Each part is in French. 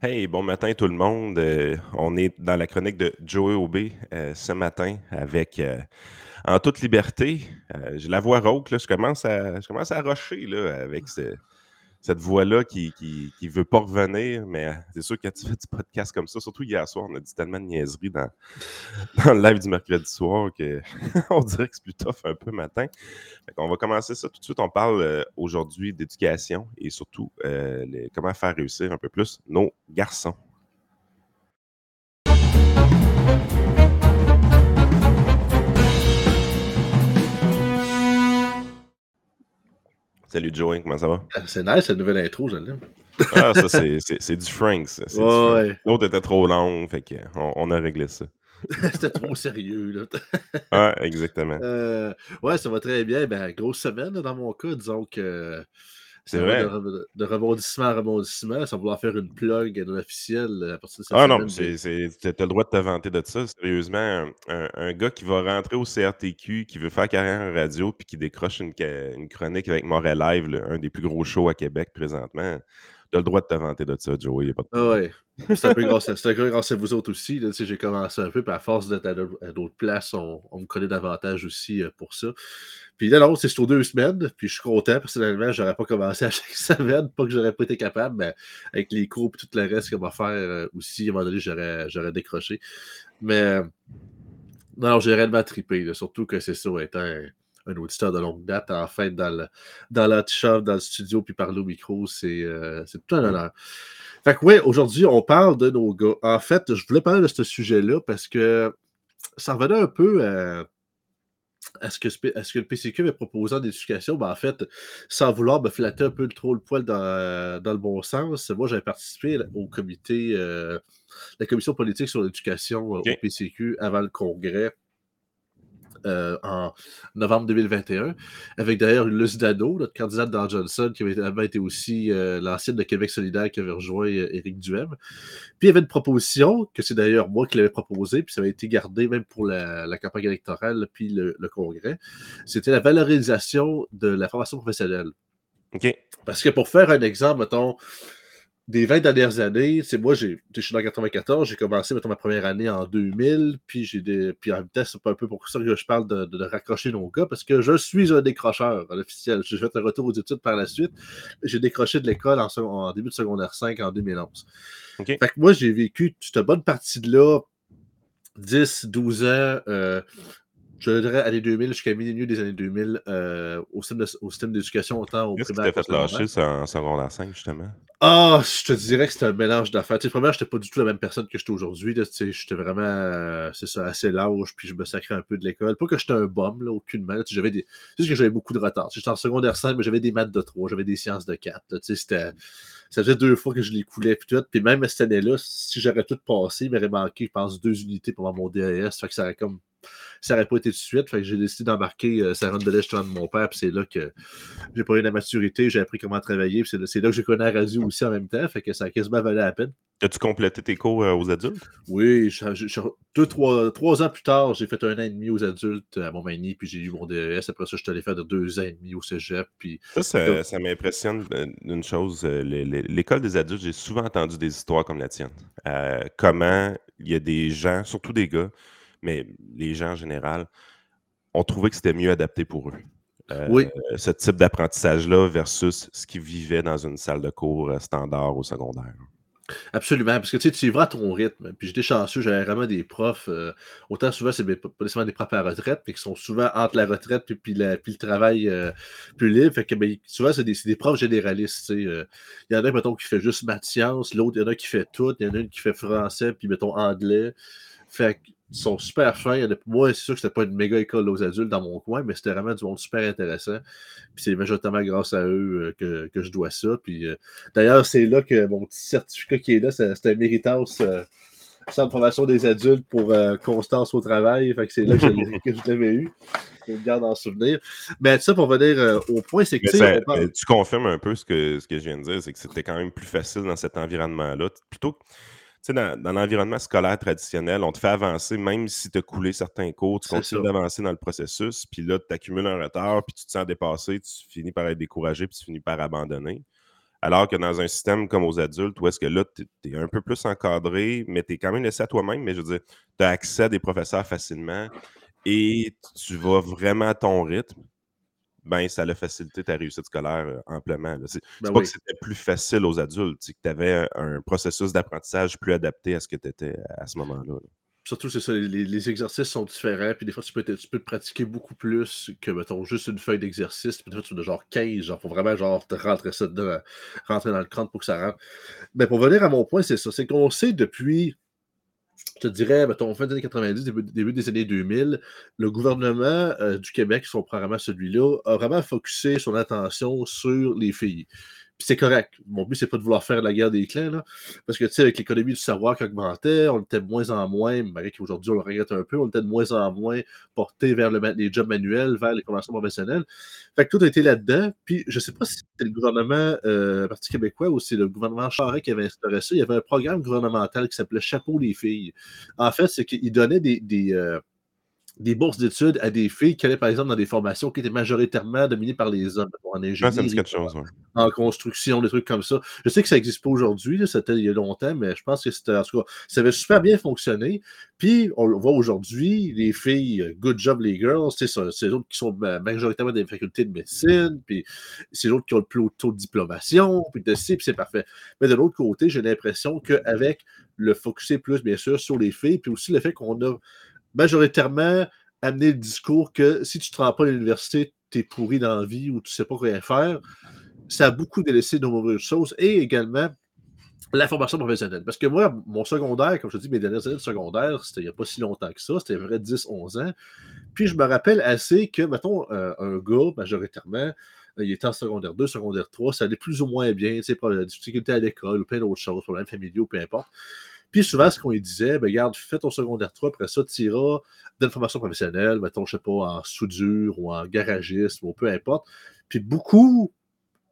Hey, bon matin tout le monde. Euh, on est dans la chronique de Joey Aubé euh, ce matin avec euh, En toute liberté. J'ai la voix rauque, là, je commence à je à rocher là, avec ce, cette voix-là qui ne veut pas revenir, mais euh, c'est sûr que tu fais du podcast comme ça, surtout hier soir, on a dit tellement de niaiseries dans, dans le live du mercredi soir qu'on dirait que c'est plus tough un peu matin. on va commencer ça tout de suite. On parle euh, aujourd'hui d'éducation et surtout euh, comment faire réussir un peu plus nos garçons. Salut Joey, comment ça va? Ah, c'est nice cette nouvelle intro, je l'aime. ah, ça, c'est du Franks. L'autre était trop long, fait qu'on on a réglé ça. C'était trop sérieux, là. ouais, exactement. Euh, ouais, ça va très bien. Ben, grosse semaine, dans mon cas. Disons que c'est vrai. De, rebondissement à rebondissement, sans vouloir faire une plug non officielle à partir de cette Ah non, tu as le droit de te vanter de ça. Sérieusement, un, gars qui va rentrer au CRTQ, qui veut faire carrière en radio, puis qui décroche une, chronique avec Montréal Live, un des plus gros shows à Québec présentement, as le droit de te vanter de ça, Joey. pas de ah ouais. C'est un peu grâce à, vous autres aussi. J'ai commencé un peu, puis à force d'être à d'autres places, on, on, me connaît davantage aussi euh, pour ça. Puis là, non, c'est sur deux semaines, puis je suis content. Personnellement, j'aurais pas commencé à chaque semaine, pas que j'aurais pas été capable, mais avec les cours et tout le reste qu'on va faire euh, aussi, à un moment donné, j'aurais décroché. Mais euh, non, j'ai réellement trippé, surtout que c'est ça, étant un, auditeur de longue date, en fait, dans le, dans dans le studio, puis parler au micro, c'est euh, tout un honneur. Fait que oui, aujourd'hui, on parle de nos gars. En fait, je voulais parler de ce sujet-là parce que ça revenait un peu à est-ce que, est que, le PCQ avait proposé en éducation? Ben, en fait, sans vouloir me flatter un peu trop le poil dans, le bon sens, moi, j'avais participé au comité, euh, la commission politique sur l'éducation euh, au PCQ avant le congrès euh, en novembre 2021, avec d'ailleurs Luce Dano, notre candidate dans Johnson, qui avait été aussi euh, l'ancienne de Québec solidaire qui avait rejoint euh, Éric Duhem. Puis il y avait une proposition, que c'est d'ailleurs moi qui l'avais proposée, puis ça avait été gardé même pour la, campagne électorale, puis le, congrès. C'était la valorisation de la formation professionnelle. Parce que pour faire un exemple, mettons, des 20 dernières années, c'est moi, je suis dans 94, j'ai commencé ma première année en 2000, puis j'ai des. Puis en même temps, c'est un peu pour ça que je parle de, raccrocher nos gars, parce que je suis un décrocheur officiel. J'ai fait un retour aux études par la suite. J'ai décroché de l'école en, début de secondaire 5 en 2011. Fait que moi, j'ai vécu toute une bonne partie de là, 10, 12 ans, euh, je dirais années 2000 jusqu'à milieu des années 2000 euh, au système d'éducation autant au primaire. Qu'est-ce que fait lâcher en secondaire 5 justement? Ah, je te dirais que c'était un mélange d'affaires. Tu sais, premièrement, je n'étais pas du tout la même personne que je suis aujourd'hui. Tu sais, j'étais vraiment, euh, c'est ça, assez lâche, puis je me sacrais un peu de l'école. Pas que j'étais un bum, là, aucunement. Tu j'avais des... C'est juste que j'avais beaucoup de retard. J'étais en secondaire 5, mais j'avais des maths de 3, j'avais des sciences de 4. tu sais, c'était... Ça faisait deux fois que je les coulais, puis tout. Puis même cette année-là, si j'aurais tout passé, il m'aurait manqué, je pense, deux unités pour avoir mon DAS. Fait que ça aurait comme ça n'aurait pas été tout de suite. Fait que j'ai décidé d'embarquer euh, Sarah de l'Est de mon père. Puis c'est là que j'ai pas eu la maturité, j'ai appris comment travailler. Puis c'est là, que j'ai connu la radio aussi en même temps. Fait que ça a quasiment valu la peine. As-tu complété tes cours euh, aux adultes? Oui, deux, trois, trois, ans plus tard, j'ai fait un an et demi aux adultes à Montmagny, puis j'ai eu mon DES. Après ça, je suis allé faire de deux ans et demi au cégep. Puis... Ça, ça, m'impressionne euh, d'une chose. L'école des adultes, j'ai souvent entendu des histoires comme la tienne. comment il y a des gens, surtout des gars, mais les gens en général ont trouvé que c'était mieux adapté pour eux. oui. Euh, ce type d'apprentissage-là versus ce qu'ils vivaient dans une salle de cours euh, standard au secondaire. Absolument, parce que tu sais, tu vas à ton rythme. Puis j'étais chanceux, j'avais vraiment des profs. Euh, autant souvent, c'est pas nécessairement des profs à la retraite, mais qui sont souvent entre la retraite puis, puis, le travail plus libre. Fait que ben, souvent, c'est des, des, profs généralistes. Il y en a, mettons, qui fait juste maths sciences, l'autre, il y en a qui fait tout, il y en a une qui fait français, puis mettons anglais. Fait que ils sont super fins. Moi, c'est sûr que c'était pas une méga école aux adultes dans mon coin, mais c'était vraiment du monde super intéressant. Puis c'est majoritairement grâce à eux euh, que, je dois ça. Puis euh, d'ailleurs, c'est là que mon petit certificat qui est là, c'est un méritage euh, centre de formation des adultes pour constance au travail. Fait que c'est là que je, l'avais eu. Je me garde en souvenir. Mais ça, pour venir au point, c'est que. Tu confirmes un peu ce que, ce que je viens de dire, c'est que c'était quand même plus facile dans cet environnement-là. Plutôt que dans, dans l'environnement scolaire traditionnel, on te fait avancer, même si tu as coulé certains cours, tu continues d'avancer dans le processus, puis là, tu accumules un retard, puis tu te sens dépassé, tu finis par être découragé, puis tu finis par abandonner. Alors que dans un système comme aux adultes, où est-ce que là, tu es, un peu plus encadré, mais tu es quand même laissé à toi-même, mais je veux dire, tu as accès à des professeurs facilement et tu vas vraiment à ton rythme, ben ça a facilité ta réussite scolaire euh, amplement. C'est ben pas que c'était plus facile aux adultes, c'est que tu avais un, processus d'apprentissage plus adapté à ce que tu étais à ce moment-là. Surtout, c'est ça, les, exercices sont différents, puis des fois, tu peux, tu peux pratiquer beaucoup plus que, mettons, juste une feuille d'exercice, puis des fois, tu as genre 15, genre, faut vraiment, genre, te rentrer ça dedans, rentrer dans le crâne pour que ça rentre. Mais pour venir à mon point, c'est ça, c'est qu'on sait depuis, je te dirais, mettons, fin des années 90, début, des années 2000, le gouvernement euh, du Québec, son programme celui-là, a vraiment focusé son attention sur les filles c'est correct. Mon but, c'est pas de vouloir faire la guerre des clans, là, parce que, tu sais, avec l'économie du savoir qui augmentait, on était de moins en moins, malgré qu'aujourd'hui, on le regrette un peu, on était de moins en moins porté vers le, les jobs manuels, vers les conventions professionnelles. Fait que tout a été là-dedans. Puis, je sais pas si c'était le gouvernement euh, Parti québécois ou si c'est le gouvernement Charest qui avait instauré ça. Il y avait un programme gouvernemental qui s'appelait Chapeau les filles. En fait, c'est qu'il donnait des, des euh, des bourses d'études à des filles qui allaient, par exemple, dans des formations qui étaient majoritairement dominées par les hommes, en ingénierie, en construction, des trucs comme ça. Je sais que ça n'existe pas aujourd'hui, c'était il y a longtemps, mais je pense que c'était, en tout cas, ça avait super bien fonctionné. Puis, on le voit aujourd'hui, les filles, good job les girls, c'est les autres qui sont majoritairement des facultés de médecine, puis c'est les autres qui ont le plus haut taux de diplomation, puis de ci, puis c'est parfait. Mais de l'autre côté, j'ai l'impression qu'avec le focuser plus, bien sûr, sur les filles, puis aussi le fait qu'on a majoritairement amener le discours que si tu ne te rends pas à l'université, tu es pourri dans la vie ou tu ne sais pas quoi faire. Ça a beaucoup délaissé de mauvaises choses et également la formation professionnelle. Parce que moi, mon secondaire, comme je te dis, mes dernières années de secondaire, c'était il n'y a pas si longtemps que ça, c'était vrai 10-11 ans. Puis je me rappelle assez que, mettons, euh, un gars, majoritairement, euh, il était en secondaire 2, secondaire 3, ça allait plus ou moins bien, tu sais, la difficulté à l'école ou plein d'autres choses, problèmes familiaux, peu importe. Puis souvent, ce qu'on lui disait, ben, regarde, fais ton secondaire 3, après ça, tu iras d'une formation professionnelle, mettons, je sais pas, en soudure ou en garagiste ou peu importe. Puis beaucoup,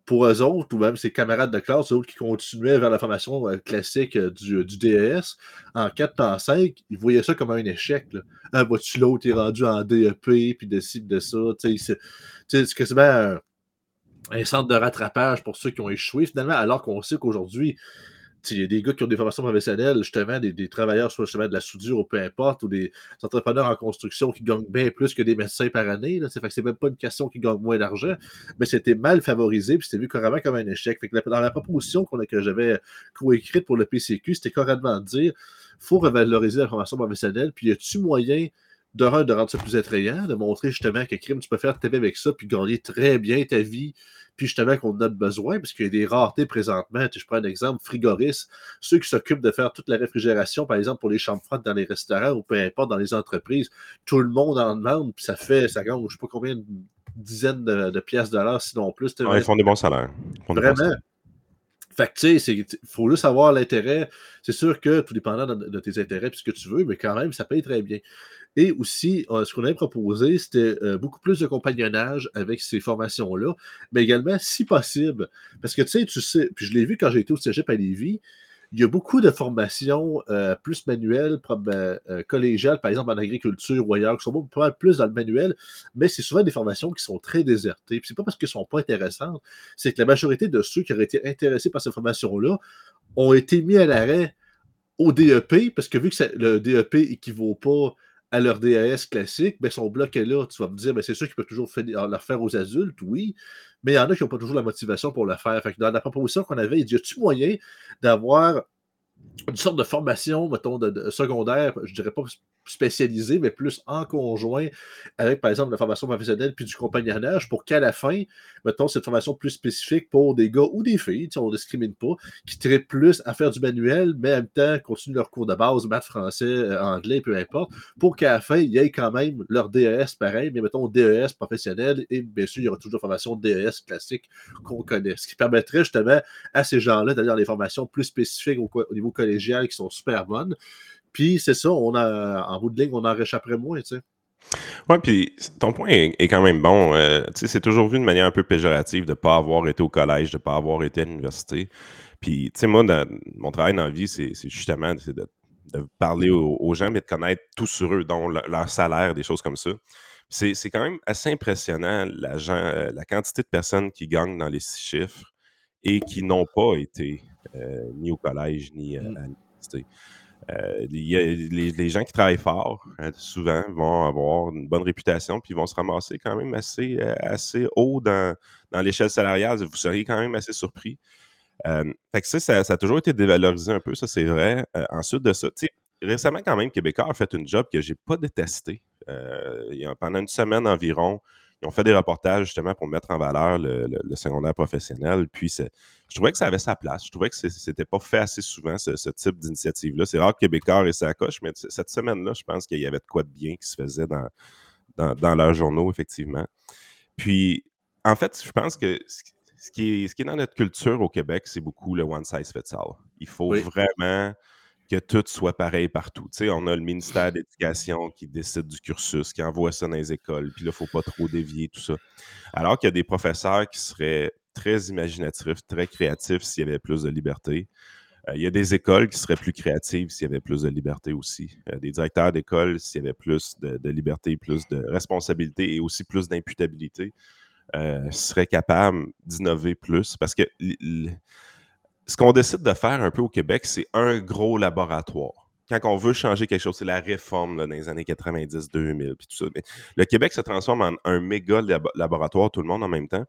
pour eux autres, ou même ses camarades de classe, eux qui continuaient vers la formation euh, classique euh, du, du, DES, en 4 en 5, ils voyaient ça comme un échec. Là. Un vois-tu l'autre est rendu en DEP, puis de ci, de ça. C'est quasiment un centre de rattrapage pour ceux qui ont échoué, finalement, alors qu'on sait qu'aujourd'hui, il y a des gars qui ont des formations professionnelles, justement, des, travailleurs, soit justement de la soudure ou peu importe, ou des entrepreneurs en construction qui gagnent bien plus que des médecins par année. Là. Fait que c'est même pas une question qui gagnent moins d'argent, mais c'était mal favorisé, puis c'était vu carrément comme un échec. Dans la proposition que j'avais coécrite pour le PCQ, c'était carrément de dire faut revaloriser la formation professionnelle, puis y a-tu moyen de, de rendre ça plus attrayant, de montrer justement que crime, tu peux faire ta vie avec ça, puis gagner très bien ta vie, puis justement qu'on a besoin, parce qu'il y a des raretés présentement. Je prends un exemple, frigoristes, ceux qui s'occupent de faire toute la réfrigération, par exemple, pour les chambres froides dans les restaurants ou peu importe dans les entreprises, tout le monde en demande, puis ça fait, ça gagne, je ne sais pas combien, de dizaines de, pièces de dollars, sinon plus. ils font des bons salaires. Vraiment. Fait que, tu sais, il faut juste avoir l'intérêt. C'est sûr que, tout dépendant de, tes intérêts, puis ce que tu veux, mais quand même, ça paye très bien. Et aussi, euh, ce qu'on avait proposé, c'était euh, beaucoup plus de compagnonnage avec ces formations-là, mais également, si possible, parce que tu sais, tu sais, puis je l'ai vu quand j'ai été au cégep à Lévis, il y a beaucoup de formations euh, plus manuelles, collégiales, par exemple en agriculture ou ailleurs, qui sont beaucoup plus dans le manuel, mais c'est souvent des formations qui sont très désertées. Ce n'est pas parce qu'elles ne sont pas intéressantes, c'est que la majorité de ceux qui auraient été intéressés par ces formations-là ont été mis à l'arrêt au DEP, parce que vu que le DEP équivaut pas à leur DAS classique, ben, son bloc est là. Tu vas me dire, ben, c'est sûr qu'ils peuvent toujours le faire aux adultes, oui, mais il y en a qui n'ont pas toujours la motivation pour le faire. Dans la proposition qu'on avait, il y a-tu moyen d'avoir une sorte de formation, mettons, de, secondaire, je dirais pas spécialisé, mais plus en conjoint avec, par exemple, la formation professionnelle puis du compagnonnage pour qu'à la fin, mettons, cette formation plus spécifique pour des gars ou des filles, on ne discrimine pas, qui traitent plus à faire du manuel, mais en même temps continuent leur cours de base, maths, français, euh, anglais, peu importe, pour qu'à la fin, il y ait quand même leur DES pareil, mais mettons DES professionnel et bien sûr, il y aura toujours la formation DES classique qu'on connaît. Ce qui permettrait justement à ces gens-là d'avoir des formations plus spécifiques au niveau collégial qui sont super bonnes. Puis c'est ça, on a, en bout de ligne, on en réchapperait moins, tu sais. Oui, puis ton point est, quand même bon. Euh, c'est toujours vu de manière un peu péjorative de ne pas avoir été au collège, de ne pas avoir été à l'université. Puis, tu sais, moi, mon travail dans la vie, c'est justement de, de, parler aux, gens, mais de connaître tout sur eux, dont leur salaire, des choses comme ça. C'est quand même assez impressionnant la, euh, la quantité de personnes qui gagnent dans les six chiffres et qui n'ont pas été ni au collège ni Mm. à l'université. Euh, y a- les, gens qui travaillent fort, euh, souvent, vont avoir une bonne réputation, puis vont se ramasser quand même assez, euh, assez haut dans, dans l'échelle salariale. Vous seriez quand même assez surpris. Fait que ça, ça, a toujours été dévalorisé un peu, ça c'est vrai. Ensuite de ça, récemment quand même, Québécois a fait une job que j'ai pas détesté. Il y a- pendant une semaine environ, ils ont fait des reportages justement pour mettre en valeur le, le- le secondaire professionnel. Puis je trouvais que ça avait sa place. Je trouvais que c'était pas fait assez souvent, ce, ce type d'initiative-là. C'est rare que Québécois ait sa coche, mais cette semaine-là, je pense qu'il y avait de quoi de bien qui se faisait dans, dans, dans leurs journaux, effectivement. Puis, en fait, je pense que ce ce qui est, ce qui est dans notre culture au Québec, c'est beaucoup le one size fits all. Il faut Oui. vraiment que tout soit pareil partout. Tu sais, on a le ministère de l'Éducation qui décide du cursus, qui envoie ça dans les écoles, puis là, il ne faut pas trop dévier tout ça. Alors qu'il y a des professeurs qui seraient très imaginatifs, très créatifs s'il y avait plus de liberté. Euh, il y a des écoles qui seraient plus créatives s'il y avait plus de liberté aussi. Euh, des directeurs d'école s'il y avait plus de, de liberté, plus de responsabilité et aussi plus d'imputabilité, euh, seraient capables d'innover plus. Parce que ce qu'on décide de faire un peu au Québec, c'est un gros laboratoire. Quand on veut changer quelque chose, c'est la réforme dans les années 90-2000, puis tout ça. Mais le Québec se transforme en un méga labo- laboratoire, tout le monde en même temps.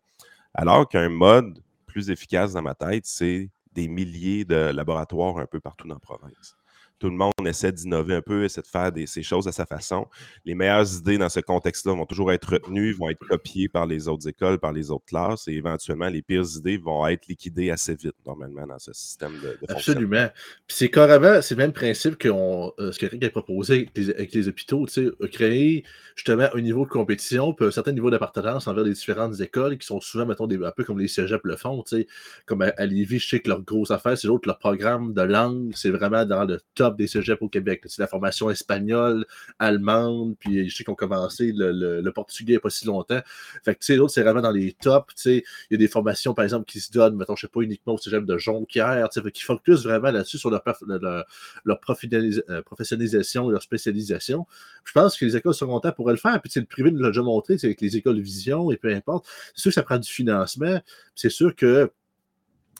Alors qu'un mode plus efficace dans ma tête, c'est des milliers de laboratoires un peu partout dans la province. Tout le monde essaie d'innover un peu, essaie de faire ces choses à sa façon. Les meilleures idées dans ce contexte-là vont toujours être retenues, vont être copiées par les autres écoles, par les autres classes, et éventuellement, les pires idées vont être liquidées assez vite, normalement, dans ce système de, de. Absolument. Puis c'est carrément, c'est le même principe que euh, ce que Rick a proposé avec les, hôpitaux, tu sais, euh, créer justement un niveau de compétition, puis un certain niveau d'appartenance envers les différentes écoles qui sont souvent, mettons, un peu comme les cégeps le font, tu sais. Comme à, à Lévis, je sais que leur grosse affaire, c'est l'autre, leur programme de langue, c'est vraiment dans le top des cégeps au Québec. C'est la formation espagnole, allemande, puis je sais qu'ils ont commencé le, le- portugais il n'y a pas si longtemps. Fait que, l'autre, c'est vraiment dans les tops. Il y a des formations, par exemple, qui se donnent, mettons, je sais pas, uniquement au cégep de Jonquière, tu sais, focusent vraiment là-dessus sur leur, leur, euh, professionnalisation, leur spécialisation. Je pense que les écoles secondaires pourraient le faire. Puis, le privé nous l'a déjà montré, sais, avec les écoles vision et peu importe. C'est sûr que ça prend du financement. C'est sûr que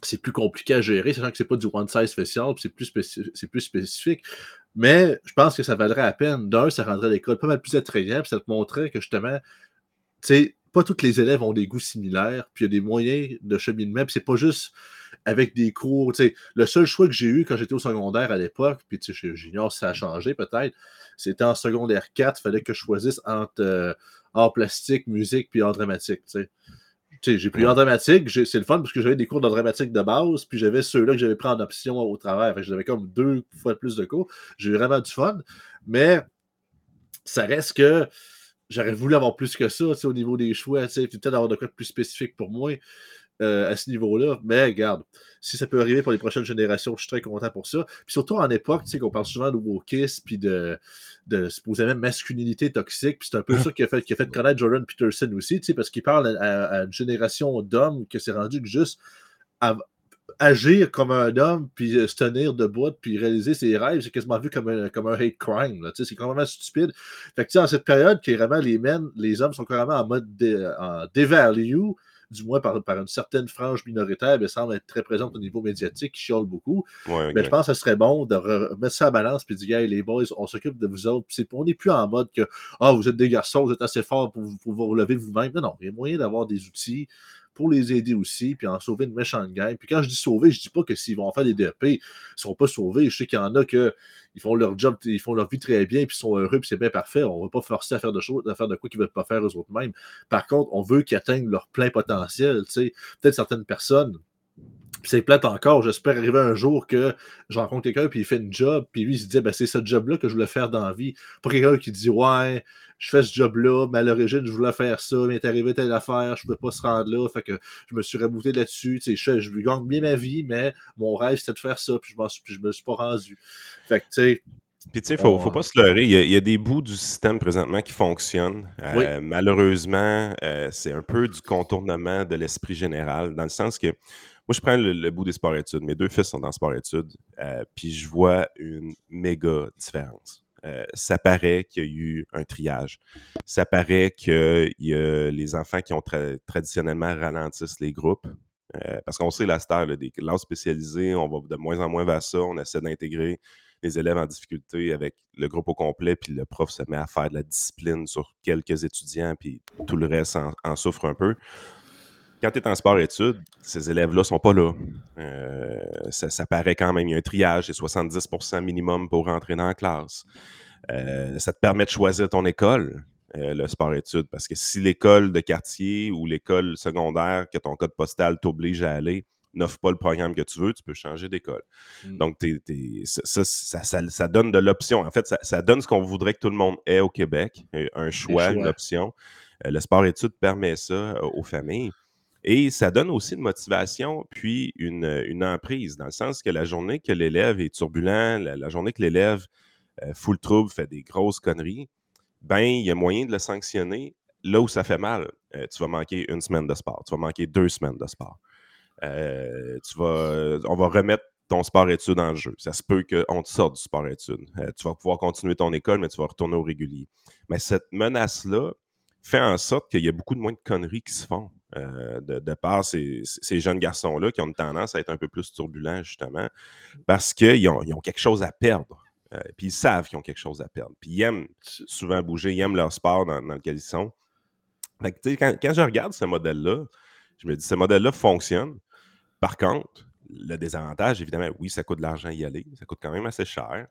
c'est plus compliqué à gérer, sachant que c'est pas du one size puis c'est plus, c'est plus spécifique. Mais je pense que ça valerait la peine. D'un, ça rendrait l'école pas mal plus attrayant, puis ça te montrait que justement, tu sais, pas tous les élèves ont des goûts similaires, puis il y a des moyens de cheminement, puis c'est pas juste avec des cours. tu sais, Le seul choix que j'ai eu quand j'étais au secondaire à l'époque, puis tu sais, j'ignore si ça a changé peut-être, c'était en secondaire 4, il fallait que je choisisse entre euh, art plastique, musique, puis art dramatique. tu sais. J'ai pris en dramatique, c'est le fun parce que j'avais des cours de dramatique de base, puis j'avais ceux-là que j'avais pris en option au travers. J'avais comme deux fois plus de cours. J'ai eu vraiment du fun, mais ça reste que j'aurais voulu avoir plus que ça au niveau des choix, tu sais, puis peut-être avoir de quoi de plus spécifique pour moi euh, à ce niveau-là. Mais regarde, si ça peut arriver pour les prochaines générations, je suis très content pour ça. Puis surtout en époque, tu sais, qu'on parle souvent de wokisme, puis de, de supposément masculinité toxique, puis c'est un peu ça qui a fait, qui a fait connaître Jordan Peterson aussi, tu sais, parce qu'il parle à, à- à une génération d'hommes que c'est rendu que juste av- agir comme un homme, puis euh, se tenir debout, puis réaliser ses rêves, c'est quasiment vu comme un, comme un hate crime. là, tu sais, C'est complètement stupide. Fait que tu sais, en cette période, qui est vraiment les men, les hommes sont carrément en mode dé, en dévalue, du moins par, par une certaine frange minoritaire, mais semble être très présente au niveau médiatique, qui chiale beaucoup. Ouais, Mais je pense que ce serait bon de remettre ça à balance puis de dire, hey, les boys, on s'occupe de vous autres. On n'est plus en mode que, ah, vous êtes des garçons, vous êtes assez forts pour, pour vous relever vous-même. Non, non, il y a moyen d'avoir des outils pour les aider aussi, puis en sauver une méchante gang. Puis quand je dis sauver, je dis pas que s'ils vont faire des DEP, ils ne seront pas sauvés. Je sais qu'il y en a que ils font leur job, ils font leur vie très bien, puis ils sont heureux, puis c'est bien parfait. On ne va pas forcer à faire de choses, à faire de quoi qu'ils ne veulent pas faire eux autres mêmes. Par contre, on veut qu'ils atteignent leur plein potentiel. Peut-être certaines personnes c'est plate encore. J'espère arriver un jour que je rencontre quelqu'un, puis il fait une job, puis lui, il se dit, ben, c'est ce job-là que je voulais faire dans la vie. Pas quelqu'un qui dit, ouais, je fais ce job-là, mais à l'origine, je voulais faire ça, mais est arrivé telle affaire, je ne peux pas se rendre là, fait que je me suis rebouté là-dessus. Tu sais, je, je gagne bien ma vie, mais mon rêve, c'était de faire ça, puis je ne je me suis pas rendu. Fait que, tu sais, Puis, tu sais, il ne faut pas se leurrer. Il y, a, il y a des bouts du système présentement qui fonctionnent. Oui. Euh, Malheureusement, euh, c'est un peu du contournement de l'esprit général, dans le sens que moi, je prends le, bout des sports-études. Mes deux fils sont en sport-études, euh, puis je vois une méga différence. Euh, ça paraît qu'il y a eu un triage. Ça paraît qu'il y a les enfants qui ont tra- traditionnellement ralentissent les groupes. Euh, parce qu'on sait la star, des classes spécialisées, on va de moins en moins vers ça. On essaie d'intégrer les élèves en difficulté avec le groupe au complet, puis le prof se met à faire de la discipline sur quelques étudiants, puis tout le reste en, souffre un peu. Quand tu es en sport-études, ces élèves-là ne sont pas là. Euh, ça, paraît quand même, il y a un triage, c'est 70% minimum pour rentrer dans la classe. Euh, ça te permet de choisir ton école, euh, le sport-études, parce que si l'école de quartier ou l'école secondaire que ton code postal t'oblige à aller n'offre pas le programme que tu veux, tu peux changer d'école. Mm. Donc, ça, ça, donne de l'option. En fait, ça, donne ce qu'on voudrait que tout le monde ait au Québec, un choix, une option. Le sport-études permet ça aux familles. Et ça donne aussi une motivation, puis une, emprise, dans le sens que la journée que l'élève est turbulent, la, journée que l'élève full trouble, fait des grosses conneries, ben, il y a moyen de le sanctionner là où ça fait mal. tu vas manquer une semaine de sport, tu vas manquer deux semaines de sport. Euh, tu vas, on va remettre ton sport-études en jeu. Ça se peut qu'on te sorte du sport-études. Euh, tu vas pouvoir continuer ton école, mais tu vas retourner au régulier. Mais cette menace-là fait en sorte qu'il y a beaucoup de moins de conneries qui se font euh, de, par ces, jeunes garçons-là qui ont une tendance à être un peu plus turbulents, justement, parce qu'ils ont, quelque chose à perdre. puis ils savent qu'ils ont quelque chose à perdre. Puis ils aiment souvent bouger, ils aiment leur sport dans, lequel ils sont. quand, quand, je regarde ce modèle-là, je me dis, ce modèle-là fonctionne. Par contre, le désavantage, évidemment, oui, ça coûte de l'argent y aller, ça coûte quand même assez cher.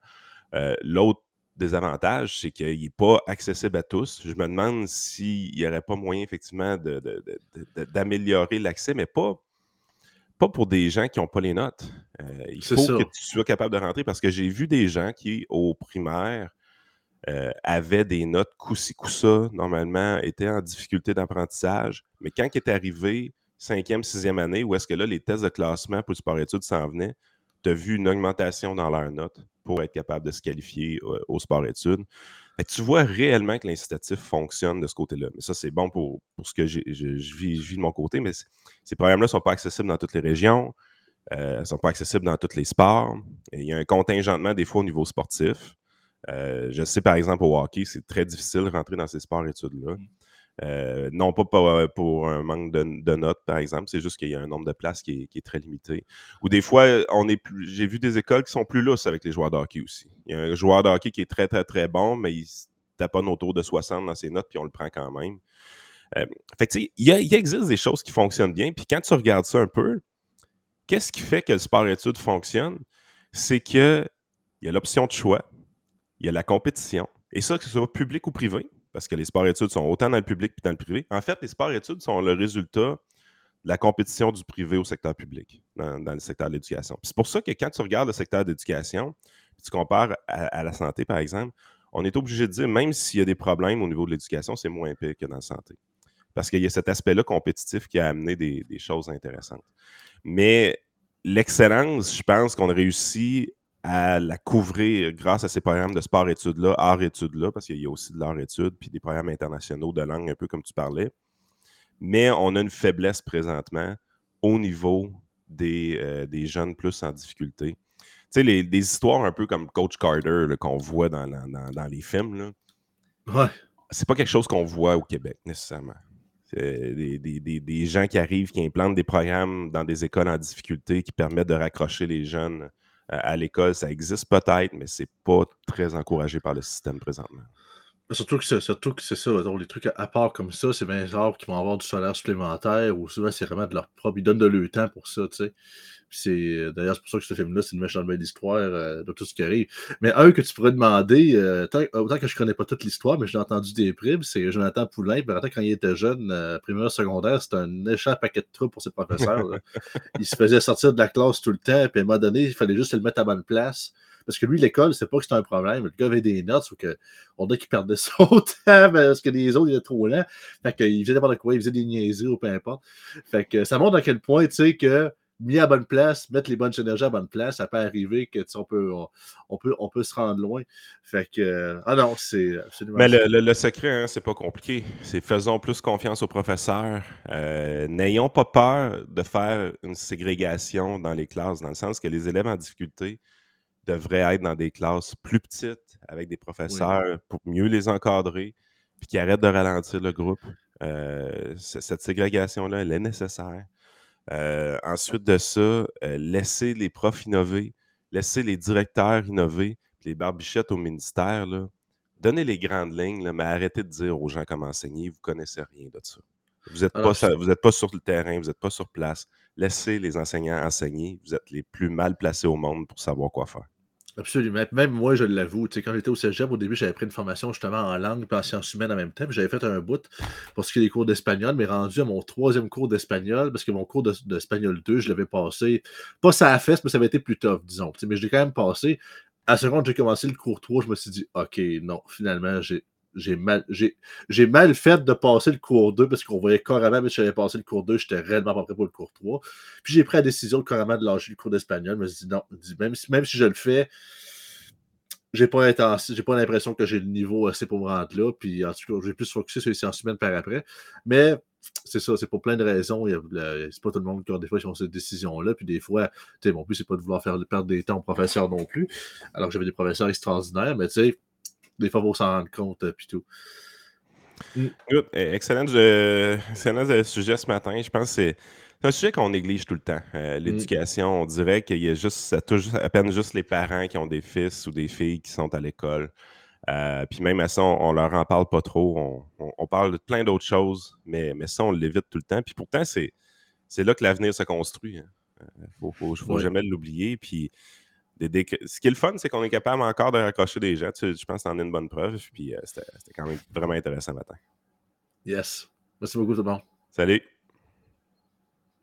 Euh, l'autre désavantage, c'est qu'il n'est pas accessible à tous. Je me demande s'il n'y aurait pas moyen, effectivement, d'améliorer l'accès, mais pas, pas pour des gens qui n'ont pas les notes. Euh, il faut que tu sois capable de rentrer parce que j'ai vu des gens qui, au primaire, euh, avaient des notes coup-ci, coup-ça, normalement, étaient en difficulté d'apprentissage, mais quand ils étaient arrivés cinquième, sixième année, où est-ce que là, les tests de classement pour le sport-études s'en venaient, tu as vu une augmentation dans leurs notes pour être capable de se qualifier euh, au sport-études. Tu vois réellement que l'incitatif fonctionne de ce côté-là. Mais ça, c'est bon pour, ce que je, vis, de mon côté, mais ces programmes-là ne sont pas accessibles dans toutes les régions, euh, ne sont pas accessibles dans tous les sports. il y a un contingentement des fois au niveau sportif. Euh, je sais, par exemple, au hockey, c'est très difficile de rentrer dans ces sports-études-là. Mmh. Euh, non pas euh, pour, un manque de, notes, par exemple, c'est juste qu'il y a un nombre de places qui est, très limité. Ou des fois, plus. J'ai vu des écoles qui sont plus lousses avec les joueurs de hockey aussi. Il y a un joueur de hockey qui est très, très, très bon, mais il taponne autour de 60 dans ses notes, puis on le prend quand même. Euh, fait il, y il existe des choses qui fonctionnent bien. Puis quand tu regardes ça un peu, qu'est-ce qui fait que le sport-études fonctionne? C'est qu'il y a l'option de choix, il y a la compétition, et ça, que ce soit public ou privé, parce que les sports-études sont autant dans le public que dans le privé. En fait, les sports-études sont le résultat de la compétition du privé au secteur public, dans, le secteur de l'éducation. C'est pour ça que quand tu regardes le secteur d'éducation, tu compares à, la santé, par exemple, on est obligé de dire, même s'il y a des problèmes au niveau de l'éducation, c'est moins pire que dans la santé. Parce qu'il y a cet aspect-là compétitif qui a amené des, des choses intéressantes. Mais l'excellence, je pense qu'on a réussi à la couvrir grâce à ces programmes de sport-études-là, art-études-là, parce qu'il y a aussi de l'art-études, puis des programmes internationaux de langue, un peu comme tu parlais. Mais on a une faiblesse présentement au niveau des, euh, des jeunes plus en difficulté. Tu sais, les, des histoires un peu comme Coach Carter qu'on voit dans, dans, les films, là, ouais. c'est pas quelque chose qu'on voit au Québec nécessairement. Des, des, des, gens qui arrivent, qui implantent des programmes dans des écoles en difficulté qui permettent de raccrocher les jeunes à l'école, ça existe peut-être, mais c'est pas très encouragé par le système présentement. Surtout que c'est, surtout que c'est ça, les trucs à, part comme ça, c'est bien rare qu'ils vont avoir du salaire supplémentaire ou souvent c'est vraiment de leur propre. Ils donnent de leur pour ça, tu sais. C'est, d'ailleurs, c'est pour ça que ce film-là, c'est une méchante belle histoire euh, de tout ce qui arrive. Mais un que tu pourrais demander, euh, autant que je connais pas toute l'histoire, mais j'ai entendu des primes, c'est Jonathan Poulain. quand il était jeune, euh, primaire, secondaire, c'était un méchant paquet de trous pour ses professeurs. il se faisait sortir de la classe tout le temps, puis à un moment donné, il fallait juste le mettre à bonne place. Parce que lui, l'école, c'est pas que c'était un problème. Le gars avait des notes, ou que on a qu'il perdait son temps parce que les autres, il étaient trop lents. Fait qu'il faisait n'importe quoi, il faisait des niaiseries ou peu importe. Fait que ça montre à quel point, tu sais, que mis à bonne place, mettre les bonnes énergies à bonne place, ça peut arriver que on peut, on, peut, on peut se rendre loin. Fait que ah non, c'est absolument. Mais le, le, secret, hein, c'est pas compliqué. C'est faisons plus confiance aux professeurs. Euh, n'ayons pas peur de faire une ségrégation dans les classes, dans le sens que les élèves en difficulté devraient être dans des classes plus petites avec des professeurs pour mieux les encadrer, puis qui arrêtent de ralentir le groupe. Euh, cette ségrégation-là, elle est nécessaire. Euh, ensuite de ça, euh, laisser les profs innover, laisser les directeurs innover, les barbichettes au ministère, là, donnez les grandes lignes, mais arrêtez de dire aux gens comment enseigner. Vous ne connaissez rien de ça. Vous n'êtes pas, pas sur le terrain, vous n'êtes pas sur place. Laissez les enseignants enseigner. Vous êtes les plus mal placés au monde pour savoir quoi faire. Absolument. Même moi, je l'avoue. Quand j'étais au cégep, au début, j'avais pris une formation justement en langue et en sciences humaines en même temps. J'avais fait un bout pour ce qui est des cours d'espagnol, mais rendu à mon troisième cours d'espagnol, parce que mon cours d'espagnol 2, je l'avais passé, pas ça à fesse, mais ça avait été plus tough, disons. Mais je l'ai quand même passé. À la seconde, j'ai commencé le cours 3, je me suis dit, OK, non, finalement, j'ai j'ai mal, mal fait de passer le cours 2 parce qu'on voyait carrément, mais si j'avais passé le cours 2, j'étais réellement pas prêt pour le cours 3. Puis j'ai pris la décision carrément de lâcher le cours d'espagnol. Je me suis dit non, même si, même si je le fais, j'ai pas, pas l'impression que j'ai le niveau assez pour me rendre là. Puis en tout cas, j'ai plus focusé sur les sciences humaines par après. Mais c'est ça, c'est pour plein de raisons. C'est pas tout le monde qui a des fois qui ont cette décision-là. Puis des fois, mon but, c'est pas de vouloir faire perdre des temps aux professeurs non plus. Alors que j'avais des professeurs extraordinaires, mais tu sais, des fois, faut s'en rendre compte, euh, puis tout. Mm. Eh, excellent, excellent, sujet ce matin. Je pense que c'est un sujet qu'on néglige tout le temps. Euh, mm. L'éducation, on dirait qu'il y a juste, ça touche à peine juste les parents qui ont des fils ou des filles qui sont à l'école. Euh, puis même à ça, on, leur en parle pas trop. On, parle de plein d'autres choses, mais, mais ça, on l'évite tout le temps. Puis pourtant, c'est là que l'avenir se construit. Il hein. ne faut, jamais l'oublier. Puis ce qui est le fun, c'est qu'on est capable encore de raccrocher des gens. je pense que en as une bonne preuve. Puis euh, c'était quand même vraiment intéressant matin. Yes. Merci beaucoup, tout le monde. Salut.